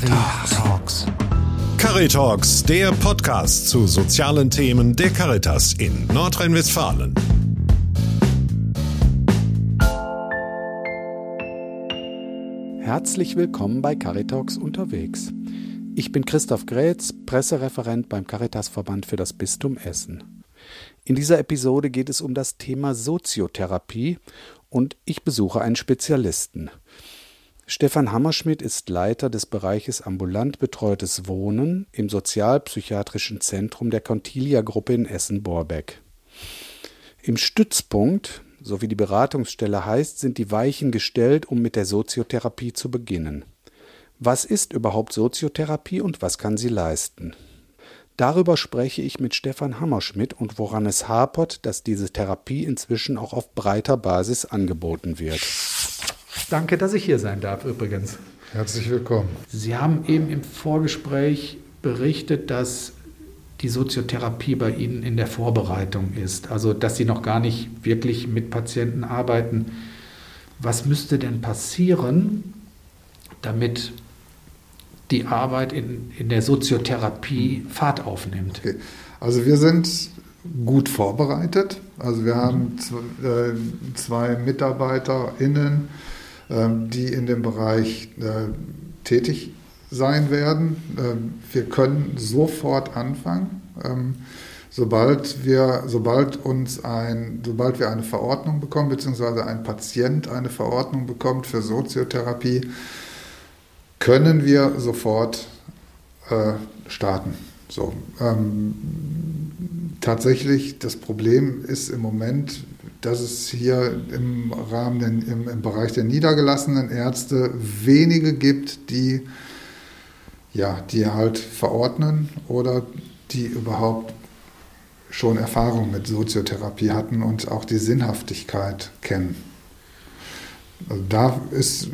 Caritalks. Caritalks, der Podcast zu sozialen Themen der Caritas in Nordrhein-Westfalen. Herzlich willkommen bei Caritalks unterwegs. Ich bin Christoph Grätz, Pressereferent beim Caritasverband für das Bistum Essen. In dieser Episode geht es um das Thema Soziotherapie und ich besuche einen Spezialisten. Stefan Hammerschmidt ist Leiter des Bereiches ambulant betreutes Wohnen im Sozialpsychiatrischen Zentrum der Contilia-Gruppe in Essen-Borbeck. Im Stützpunkt, so wie die Beratungsstelle heißt, sind die Weichen gestellt, um mit der Soziotherapie zu beginnen. Was ist überhaupt Soziotherapie und was kann sie leisten? Darüber spreche ich mit Stefan Hammerschmidt und woran es hapert, dass diese Therapie inzwischen auch auf breiter Basis angeboten wird. Danke, dass ich hier sein darf übrigens. Herzlich willkommen. Sie haben eben im Vorgespräch berichtet, dass die Soziotherapie bei Ihnen in der Vorbereitung ist, also dass Sie noch gar nicht wirklich mit Patienten arbeiten. Was müsste denn passieren, damit die Arbeit in, in der Soziotherapie Fahrt aufnimmt? Okay. Also wir sind gut vorbereitet. Also wir haben äh, zwei MitarbeiterInnen, die in dem Bereich äh, tätig sein werden. Ähm, wir können sofort anfangen. Ähm, sobald wir, sobald uns ein, sobald wir eine Verordnung bekommen, beziehungsweise ein Patient eine Verordnung bekommt für Soziotherapie, können wir sofort äh, starten. So, ähm, tatsächlich, das Problem ist im Moment, dass es hier im Rahmen, im, im, Bereich der niedergelassenen Ärzte wenige gibt, die, ja, die halt verordnen oder die überhaupt schon Erfahrung mit Soziotherapie hatten und auch die Sinnhaftigkeit kennen. Also da ist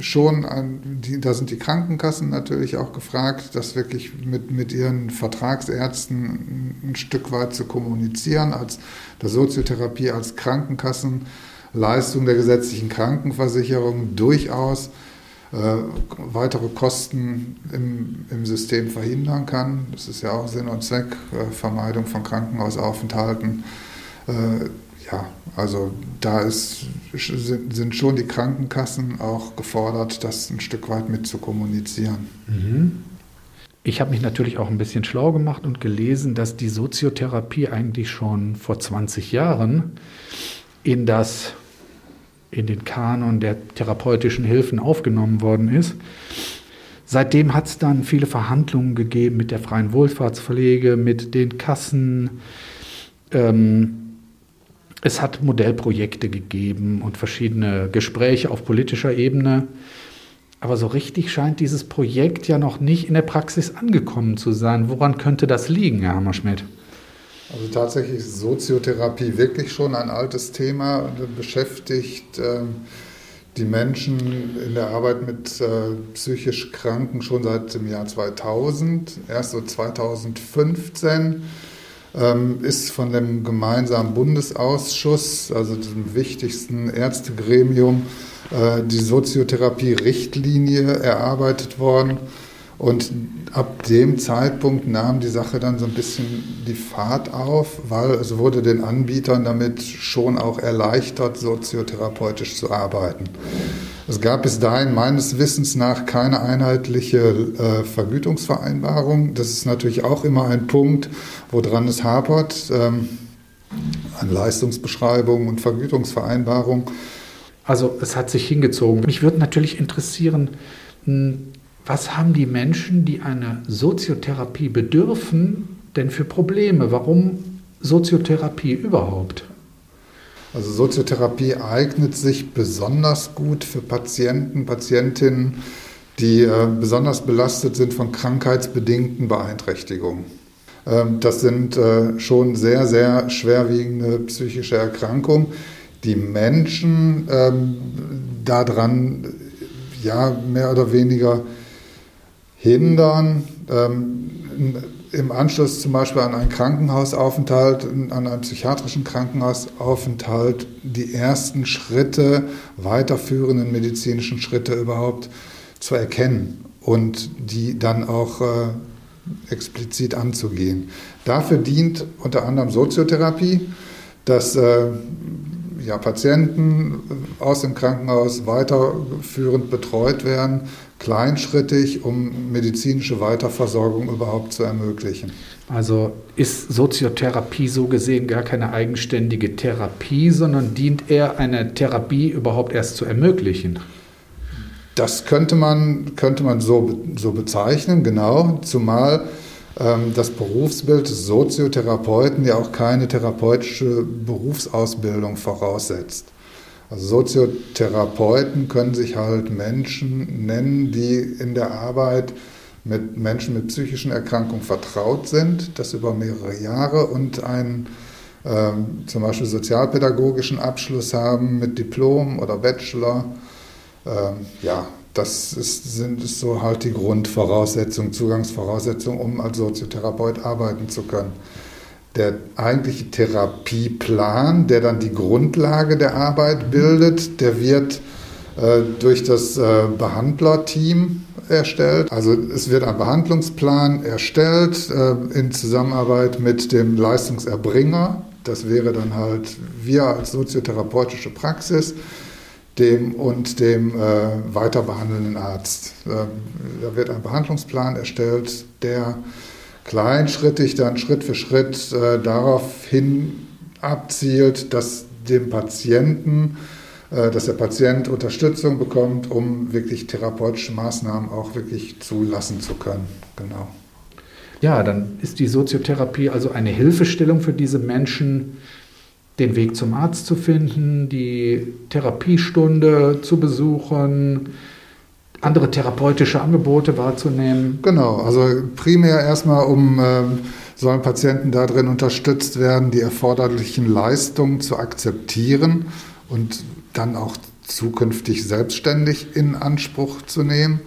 schon, an, die, da sind die Krankenkassen natürlich auch gefragt, das wirklich mit, mit ihren Vertragsärzten ein Stück weit zu kommunizieren, als der Soziotherapie als Krankenkassenleistung der gesetzlichen Krankenversicherung durchaus äh, weitere Kosten im, im System verhindern kann. Das ist ja auch Sinn und Zweck, äh, Vermeidung von Krankenhausaufenthalten. Äh, ja, also da ist, sind schon die Krankenkassen auch gefordert, das ein Stück weit mit zu kommunizieren. Mhm. Ich habe mich natürlich auch ein bisschen schlau gemacht und gelesen, dass die Soziotherapie eigentlich schon vor 20 Jahren in das in den Kanon der therapeutischen Hilfen aufgenommen worden ist. Seitdem hat es dann viele Verhandlungen gegeben mit der freien Wohlfahrtspflege, mit den Kassen. Ähm, es hat Modellprojekte gegeben und verschiedene Gespräche auf politischer Ebene. Aber so richtig scheint dieses Projekt ja noch nicht in der Praxis angekommen zu sein. Woran könnte das liegen, Herr Hammerschmidt? Also tatsächlich ist Soziotherapie wirklich schon ein altes Thema und beschäftigt äh, die Menschen in der Arbeit mit äh, psychisch Kranken schon seit dem Jahr 2000. Erst so 2015 ähm, ist von dem gemeinsamen Bundesausschuss, also dem wichtigsten Ärztegremium, äh, die Soziotherapie-Richtlinie erarbeitet worden. Und ab dem Zeitpunkt nahm die Sache dann so ein bisschen die Fahrt auf, weil es wurde den Anbietern damit schon auch erleichtert, soziotherapeutisch zu arbeiten. Es gab bis dahin meines Wissens nach keine einheitliche äh, Vergütungsvereinbarung. Das ist natürlich auch immer ein Punkt, woran es hapert, ähm, an Leistungsbeschreibung und Vergütungsvereinbarung. Also es hat sich hingezogen. Mich würde natürlich interessieren, hm, was haben die Menschen, die eine Soziotherapie bedürfen, denn für Probleme? Warum Soziotherapie überhaupt? Also Soziotherapie eignet sich besonders gut für Patienten, Patientinnen, die äh, besonders belastet sind von krankheitsbedingten Beeinträchtigungen. Ähm, das sind äh, schon sehr, sehr schwerwiegende psychische Erkrankungen. Die Menschen ähm, daran ja mehr oder weniger hindern, ähm, im Anschluss zum Beispiel an einen Krankenhausaufenthalt, an einen psychiatrischen Krankenhausaufenthalt, die ersten Schritte, weiterführenden medizinischen Schritte überhaupt zu erkennen und die dann auch äh, explizit anzugehen. Dafür dient unter anderem Soziotherapie, dass äh, ja, Patienten aus dem Krankenhaus weiterführend betreut werden, kleinschrittig, um medizinische Weiterversorgung überhaupt zu ermöglichen. Also ist Soziotherapie so gesehen gar keine eigenständige Therapie, sondern dient eher einer Therapie überhaupt erst zu ermöglichen? Das könnte man, könnte man so, so bezeichnen, genau, zumal das Berufsbild Soziotherapeuten ja auch keine therapeutische Berufsausbildung voraussetzt. Also Soziotherapeuten können sich halt Menschen nennen, die in der Arbeit mit Menschen mit psychischen Erkrankungen vertraut sind, das über mehrere Jahre und einen ähm, zum Beispiel sozialpädagogischen Abschluss haben mit Diplom oder Bachelor. Ähm, ja, das ist, sind so halt die Grundvoraussetzungen, Zugangsvoraussetzungen, um als Soziotherapeut arbeiten zu können. Der eigentliche Therapieplan, der dann die Grundlage der Arbeit bildet, der wird äh, durch das äh, Behandlerteam erstellt. Also es wird ein Behandlungsplan erstellt äh, in Zusammenarbeit mit dem Leistungserbringer. Das wäre dann halt wir als soziotherapeutische Praxis dem und dem äh, weiter Arzt. Ähm, da wird ein Behandlungsplan erstellt, der kleinschrittig dann Schritt für Schritt äh, darauf hin abzielt, dass dem Patienten, äh, dass der Patient Unterstützung bekommt, um wirklich therapeutische Maßnahmen auch wirklich zulassen zu können. Genau. Ja, dann ist die Soziotherapie also eine Hilfestellung für diese Menschen, den Weg zum Arzt zu finden, die Therapiestunde zu besuchen, andere therapeutische Angebote wahrzunehmen. Genau, also primär erstmal, um äh, sollen Patienten darin unterstützt werden, die erforderlichen Leistungen zu akzeptieren und dann auch zukünftig selbstständig in Anspruch zu nehmen.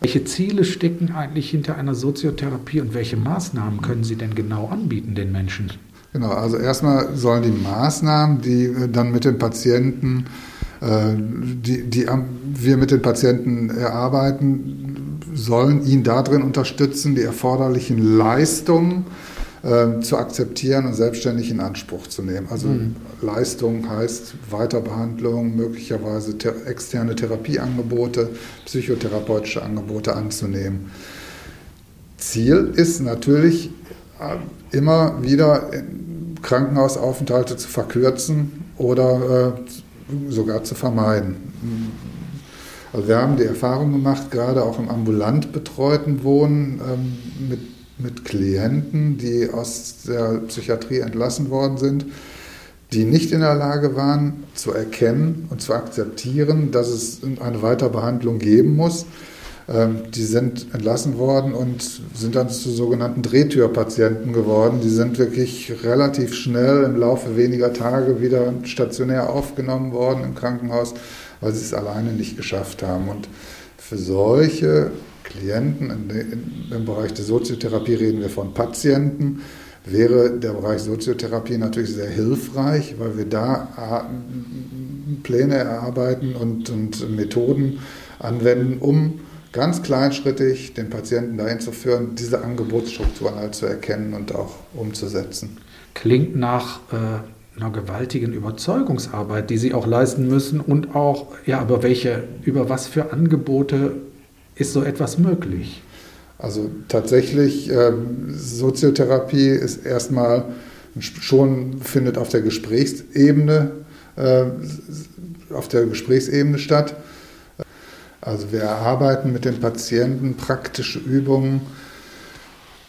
Welche Ziele stecken eigentlich hinter einer Soziotherapie und welche Maßnahmen können Sie denn genau anbieten den Menschen? Genau, also erstmal sollen die Maßnahmen, die dann mit den Patienten, äh, die, die wir mit den Patienten erarbeiten, sollen ihn darin unterstützen, die erforderlichen Leistungen äh, zu akzeptieren und selbstständig in Anspruch zu nehmen. Also mhm. Leistung heißt Weiterbehandlung, möglicherweise externe Therapieangebote, psychotherapeutische Angebote anzunehmen. Ziel ist natürlich äh, immer wieder Krankenhausaufenthalte zu verkürzen oder äh, sogar zu vermeiden. Also wir haben die Erfahrung gemacht, gerade auch im ambulant betreuten Wohnen ähm, mit, mit Klienten, die aus der Psychiatrie entlassen worden sind, die nicht in der Lage waren zu erkennen und zu akzeptieren, dass es eine Weiterbehandlung geben muss die sind entlassen worden und sind dann zu sogenannten Drehtürpatienten geworden. Die sind wirklich relativ schnell im Laufe weniger Tage wieder stationär aufgenommen worden im Krankenhaus, weil sie es alleine nicht geschafft haben. Und für solche Klienten im Bereich der Soziotherapie reden wir von Patienten, wäre der Bereich Soziotherapie natürlich sehr hilfreich, weil wir da Pläne erarbeiten und, und Methoden anwenden, um ganz kleinschrittig den Patienten dahin zu führen, diese Angebotsstrukturen halt zu erkennen und auch umzusetzen. Klingt nach äh, einer gewaltigen Überzeugungsarbeit, die Sie auch leisten müssen und auch, ja, aber welche, über was für Angebote ist so etwas möglich? Also tatsächlich, äh, Soziotherapie ist erstmal schon, findet auf der Gesprächsebene, äh, auf der Gesprächsebene statt. Also wir erarbeiten mit den Patienten praktische Übungen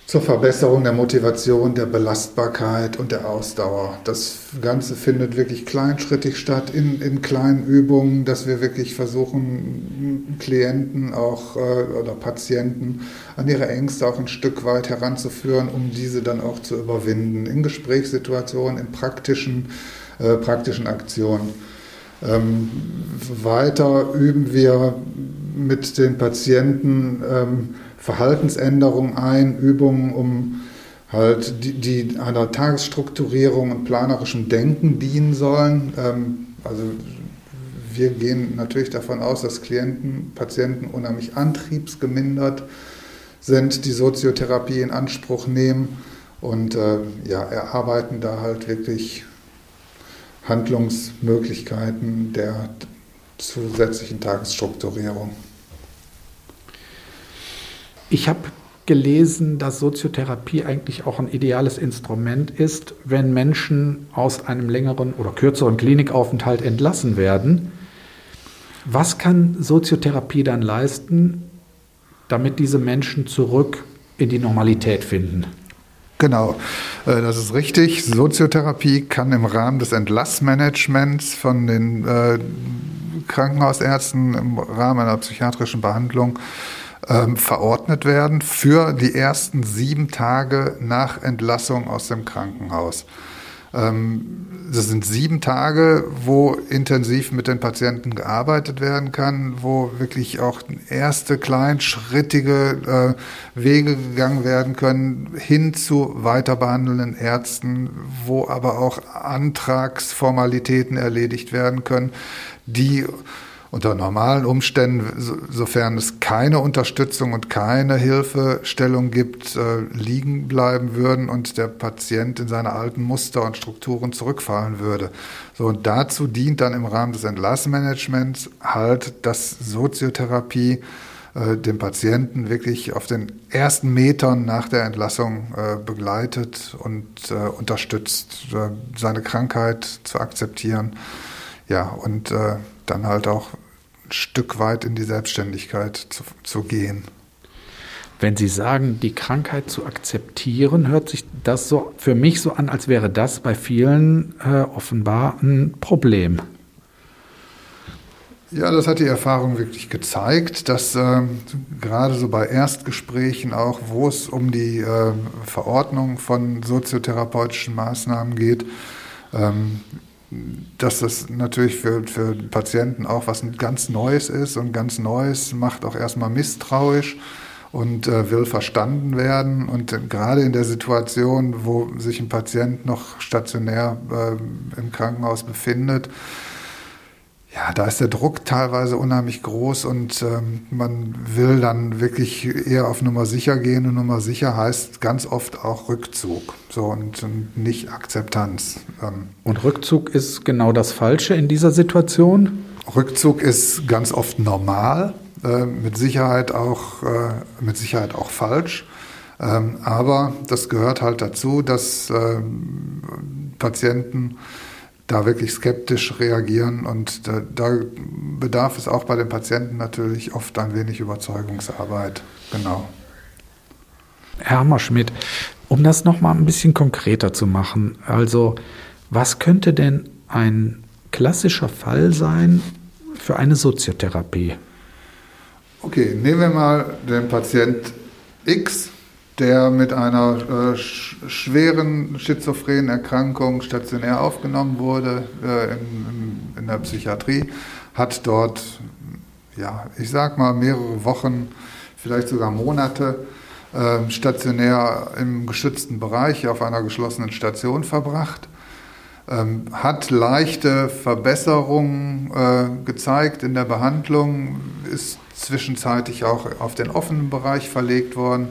zur Verbesserung der Motivation, der Belastbarkeit und der Ausdauer. Das Ganze findet wirklich kleinschrittig statt, in, in kleinen Übungen, dass wir wirklich versuchen, Klienten auch äh, oder Patienten an ihre Ängste auch ein Stück weit heranzuführen, um diese dann auch zu überwinden, in Gesprächssituationen, in praktischen, äh, praktischen Aktionen. Ähm, weiter üben wir mit den Patienten ähm, Verhaltensänderungen ein, Übungen, um halt die, die einer Tagesstrukturierung und planerischem Denken dienen sollen. Ähm, also wir gehen natürlich davon aus, dass Klienten, Patienten unheimlich antriebsgemindert sind, die Soziotherapie in Anspruch nehmen und äh, ja, erarbeiten da halt wirklich Handlungsmöglichkeiten der zusätzlichen Tagesstrukturierung. Ich habe gelesen, dass Soziotherapie eigentlich auch ein ideales Instrument ist, wenn Menschen aus einem längeren oder kürzeren Klinikaufenthalt entlassen werden. Was kann Soziotherapie dann leisten, damit diese Menschen zurück in die Normalität finden? Genau, äh, das ist richtig. Soziotherapie kann im Rahmen des Entlassmanagements von den äh, Krankenhausärzten im Rahmen einer psychiatrischen Behandlung ähm, verordnet werden für die ersten sieben Tage nach Entlassung aus dem Krankenhaus. Ähm, das sind sieben Tage, wo intensiv mit den Patienten gearbeitet werden kann, wo wirklich auch erste kleinschrittige äh, Wege gegangen werden können hin zu weiter behandelnden Ärzten, wo aber auch Antragsformalitäten erledigt werden können, die unter normalen Umständen, sofern es keine Unterstützung und keine Hilfestellung gibt, äh, liegen bleiben würden und der Patient in seine alten Muster und Strukturen zurückfallen würde. So, und dazu dient dann im Rahmen des Entlassmanagements halt, dass Soziotherapie äh, den Patienten wirklich auf den ersten Metern nach der Entlassung äh, begleitet und unterstützt, seine Krankheit zu akzeptieren. Ja, und dann halt auch Stück weit in die Selbstständigkeit zu, zu gehen. Wenn Sie sagen, die Krankheit zu akzeptieren, hört sich das so für mich so an, als wäre das bei vielen äh, offenbar ein Problem. Ja, das hat die Erfahrung wirklich gezeigt, dass äh, gerade so bei Erstgesprächen auch, wo es um die äh, Verordnung von soziotherapeutischen Maßnahmen geht, ähm, dass das natürlich für, für Patienten auch was ganz Neues ist und ganz Neues macht auch erstmal misstrauisch und äh, will verstanden werden. Und äh, gerade in der Situation, wo sich ein Patient noch stationär äh, im Krankenhaus befindet, ja, da ist der Druck teilweise unheimlich groß und ähm, man will dann wirklich eher auf Nummer sicher gehen. Und Nummer sicher heißt ganz oft auch Rückzug so, und, und nicht Akzeptanz. Ähm. Und Rückzug ist genau das Falsche in dieser Situation? Rückzug ist ganz oft normal, äh, mit, Sicherheit auch, äh, mit Sicherheit auch falsch. Ähm, aber das gehört halt dazu, dass äh, Patienten da wirklich skeptisch reagieren und da, da, bedarf es auch bei den Patienten natürlich oft ein wenig Überzeugungsarbeit. Genau. Herr Hammerschmidt, um das nochmal ein bisschen konkreter zu machen, also was könnte denn ein klassischer Fall sein für eine Soziotherapie? Okay, nehmen wir mal den Patient X, der mit einer äh, sch schweren schizophrenen Erkrankung stationär aufgenommen wurde äh, in, in, der Psychiatrie, hat dort, ja, ich sag mal, mehrere Wochen, vielleicht sogar Monate äh, stationär im geschützten Bereich auf einer geschlossenen Station verbracht. Ähm, hat leichte Verbesserungen äh, gezeigt in der Behandlung, ist zwischenzeitlich auch auf den offenen Bereich verlegt worden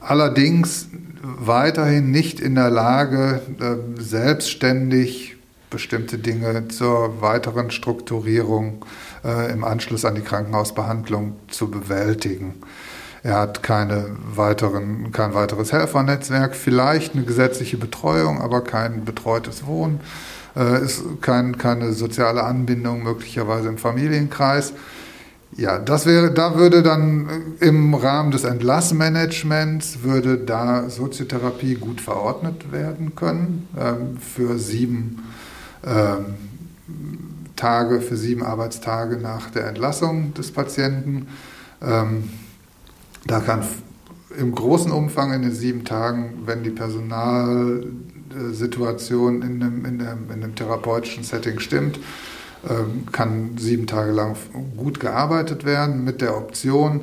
allerdings weiterhin nicht in der Lage, äh, selbstständig bestimmte Dinge zur weiteren Strukturierung äh, im Anschluss an die Krankenhausbehandlung zu bewältigen. Er hat keine weiteren, kein weiteres Helfernetzwerk, vielleicht eine gesetzliche Betreuung, aber kein betreutes Wohnen, äh, ist kein, keine soziale Anbindung möglicherweise im Familienkreis. Ja, das wäre, da würde dann im Rahmen des Entlassmanagements würde da Soziotherapie gut verordnet werden können ähm, für sieben ähm, Tage, für sieben Arbeitstage nach der Entlassung des Patienten. Ähm, da kann im großen Umfang in den sieben Tagen, wenn die Personalsituation in dem, in dem, in dem therapeutischen Setting stimmt, kann sieben Tage lang gut gearbeitet werden mit der Option,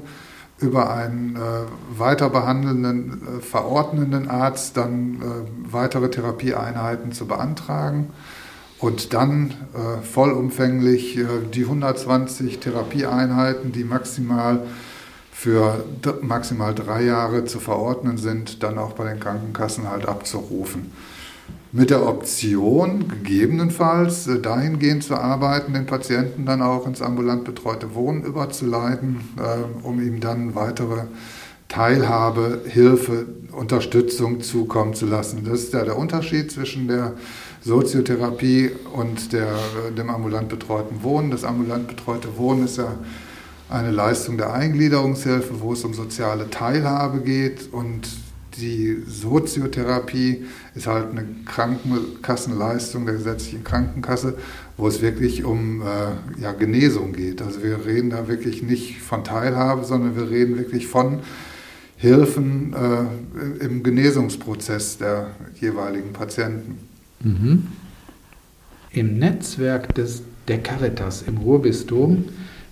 über einen äh, weiter behandelnden, äh, verordnenden Arzt dann äh, weitere Therapieeinheiten zu beantragen. und dann äh, vollumfänglich äh, die 120 Therapieeinheiten, die maximal für maximal drei Jahre zu verordnen sind, dann auch bei den Krankenkassen halt abzurufen. Mit der Option, gegebenenfalls äh, dahingehend zu arbeiten, den Patienten dann auch ins ambulant betreute Wohnen überzuleiten, äh, um ihm dann weitere Teilhabe, Hilfe, Unterstützung zukommen zu lassen. Das ist ja der Unterschied zwischen der Soziotherapie und der, dem ambulant betreuten Wohnen. Das ambulant betreute Wohnen ist ja eine Leistung der Eingliederungshilfe, wo es um soziale Teilhabe geht und die Soziotherapie ist halt eine Krankenkassenleistung der gesetzlichen Krankenkasse, wo es wirklich um äh, ja, Genesung geht. Also wir reden da wirklich nicht von Teilhabe, sondern wir reden wirklich von Hilfen äh, im Genesungsprozess der jeweiligen Patienten. Mhm. Im Netzwerk des, der Caritas im Ruhrbistum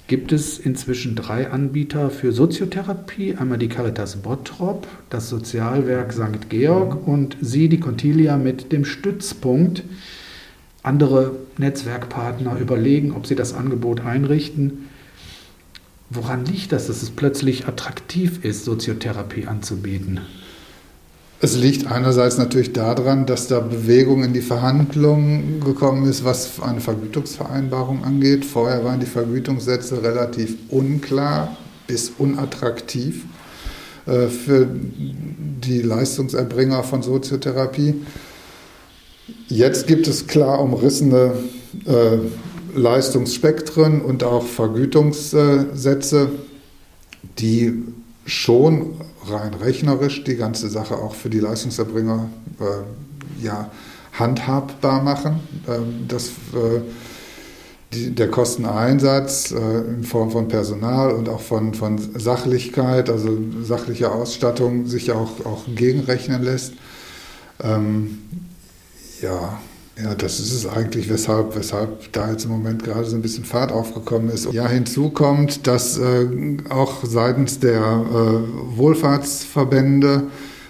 gibt es inzwischen drei Anbieter für Soziotherapie. Einmal die Caritas Bottrop, das Sozialwerk St. Georg und Sie, die Contilia, mit dem Stützpunkt. Andere Netzwerkpartner überlegen, ob sie das Angebot einrichten. Woran liegt das, dass es plötzlich attraktiv ist, Soziotherapie anzubieten? Es liegt einerseits natürlich daran, dass da Bewegung in die Verhandlungen gekommen ist, was eine Vergütungsvereinbarung angeht. Vorher waren die Vergütungssätze relativ unklar bis unattraktiv äh, für die Leistungserbringer von Soziotherapie. Jetzt gibt es klar umrissene äh, Leistungsspektren und auch Vergütungssätze, die schon rein rechnerisch die ganze Sache auch für die Leistungserbringer äh, ja, handhabbar machen. Ähm, das, äh, die, der Kosteneinsatz äh, in Form von Personal und auch von, von Sachlichkeit, also sachlicher Ausstattung, sich auch, auch gegenrechnen lässt. Ähm, ja, ja, das ist es eigentlich, weshalb, weshalb da jetzt im Moment gerade so ein bisschen Fahrt aufgekommen ist. Ja, hinzu kommt, dass äh, auch seitens der äh, Wohlfahrtsverbände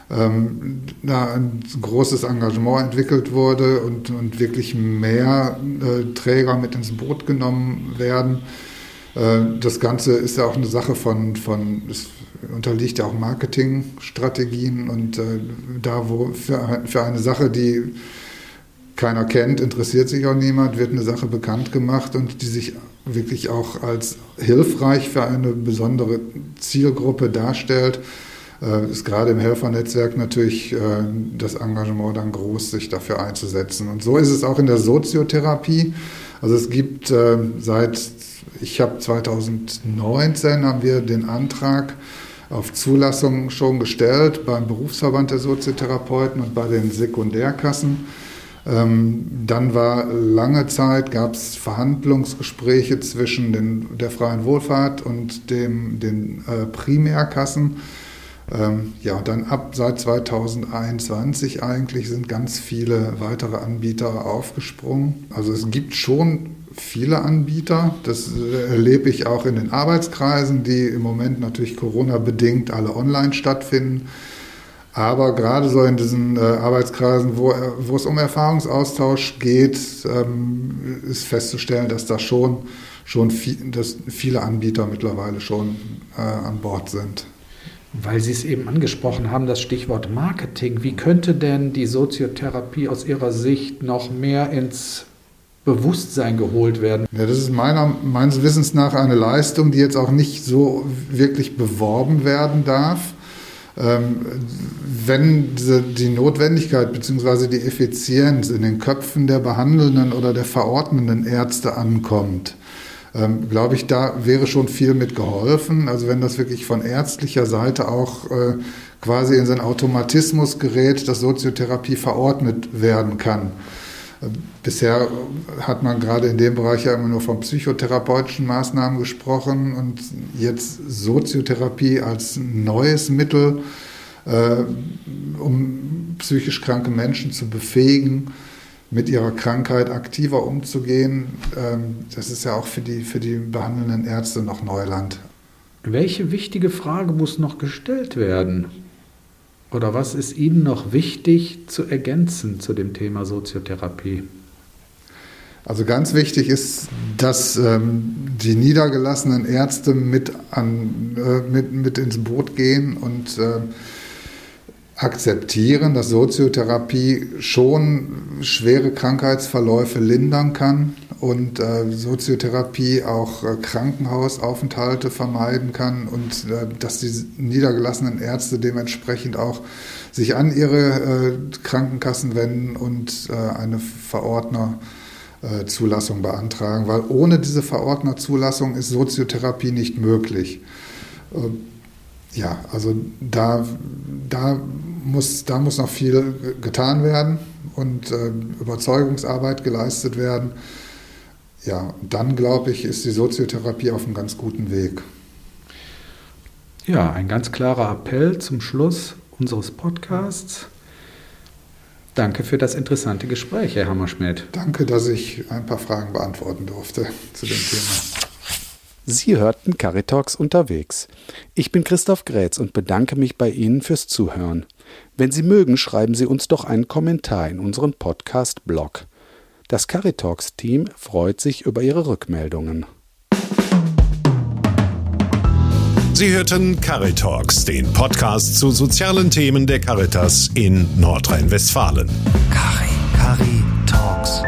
ähm, da ein großes Engagement entwickelt wurde und, und wirklich mehr äh, Träger mit ins Boot genommen werden. Äh, das Ganze ist ja auch eine Sache von, von es unterliegt ja auch Marketingstrategien und äh, da, wo für, für eine Sache, die keiner kennt, interessiert sich auch niemand, wird eine Sache bekannt gemacht und die sich wirklich auch als hilfreich für eine besondere Zielgruppe darstellt, äh, ist gerade im Helfernetzwerk natürlich äh, das Engagement dann groß, sich dafür einzusetzen. Und so ist es auch in der Soziotherapie. Also es gibt äh, seit, ich habe 2019 haben wir den Antrag auf Zulassung schon gestellt beim Berufsverband der Soziotherapeuten und bei den Sekundärkassen dann war lange Zeit, gab es Verhandlungsgespräche zwischen den, der freien Wohlfahrt und dem, den äh, Primärkassen. Ähm, ja, und dann ab seit 2021 eigentlich sind ganz viele weitere Anbieter aufgesprungen. Also es gibt schon viele Anbieter. Das äh, erlebe ich auch in den Arbeitskreisen, die im Moment natürlich Corona-bedingt alle online stattfinden. Aber gerade so in diesen äh, Arbeitskreisen, wo, wo es um Erfahrungsaustausch geht, ähm, ist festzustellen, dass da schon, schon viel, dass viele Anbieter mittlerweile schon äh, an Bord sind. Weil Sie es eben angesprochen haben, das Stichwort Marketing. Wie könnte denn die Soziotherapie aus Ihrer Sicht noch mehr ins Bewusstsein geholt werden? Ja, das ist meiner, meines Wissens nach eine Leistung, die jetzt auch nicht so wirklich beworben werden darf wenn die Notwendigkeit bzw. die Effizienz in den Köpfen der behandelnden oder der verordnenden Ärzte ankommt, ähm, glaube ich, da wäre schon viel mit geholfen. Also wenn das wirklich von ärztlicher Seite auch äh, quasi in seinen Automatismus gerät, dass Soziotherapie verordnet werden kann. Bisher hat man gerade in dem Bereich ja immer nur von psychotherapeutischen Maßnahmen gesprochen und jetzt Soziotherapie als neues Mittel, äh, um psychisch kranke Menschen zu befähigen, mit ihrer Krankheit aktiver umzugehen. Ähm, das ist ja auch für die, für die behandelnden Ärzte noch Neuland. Welche wichtige Frage muss noch gestellt werden? Oder was ist Ihnen noch wichtig zu ergänzen zu dem Thema Soziotherapie? Also ganz wichtig ist, dass ähm, die niedergelassenen Ärzte mit, an, äh, mit, mit ins Boot gehen und äh, akzeptieren, dass Soziotherapie schon schwere Krankheitsverläufe lindern kann und äh, Soziotherapie auch äh, Krankenhausaufenthalte vermeiden kann und äh, dass die niedergelassenen Ärzte dementsprechend auch sich an ihre äh, Krankenkassen wenden und äh, eine Verordnerzulassung beantragen, weil ohne diese Verordnerzulassung ist Soziotherapie nicht möglich. Äh, ja, also da, da, muss, da muss noch viel getan werden und Überzeugungsarbeit geleistet werden. Ja, dann glaube ich, ist die Soziotherapie auf einem ganz guten Weg. Ja, ein ganz klarer Appell zum Schluss unseres Podcasts. Danke für das interessante Gespräch, Herr Hammerschmidt. Danke, dass ich ein paar Fragen beantworten durfte zu dem Thema. Sie hörten Caritalks unterwegs. Ich bin Christoph Grätz und bedanke mich bei Ihnen fürs Zuhören. Wenn Sie mögen, schreiben Sie uns doch einen Kommentar in unseren Podcast-Blog. Das Caritalks-Team freut sich über Ihre Rückmeldungen. Sie hörten Caritalks, den Podcast zu sozialen Themen der Caritas in Nordrhein-Westfalen. Cari, Cari Talks.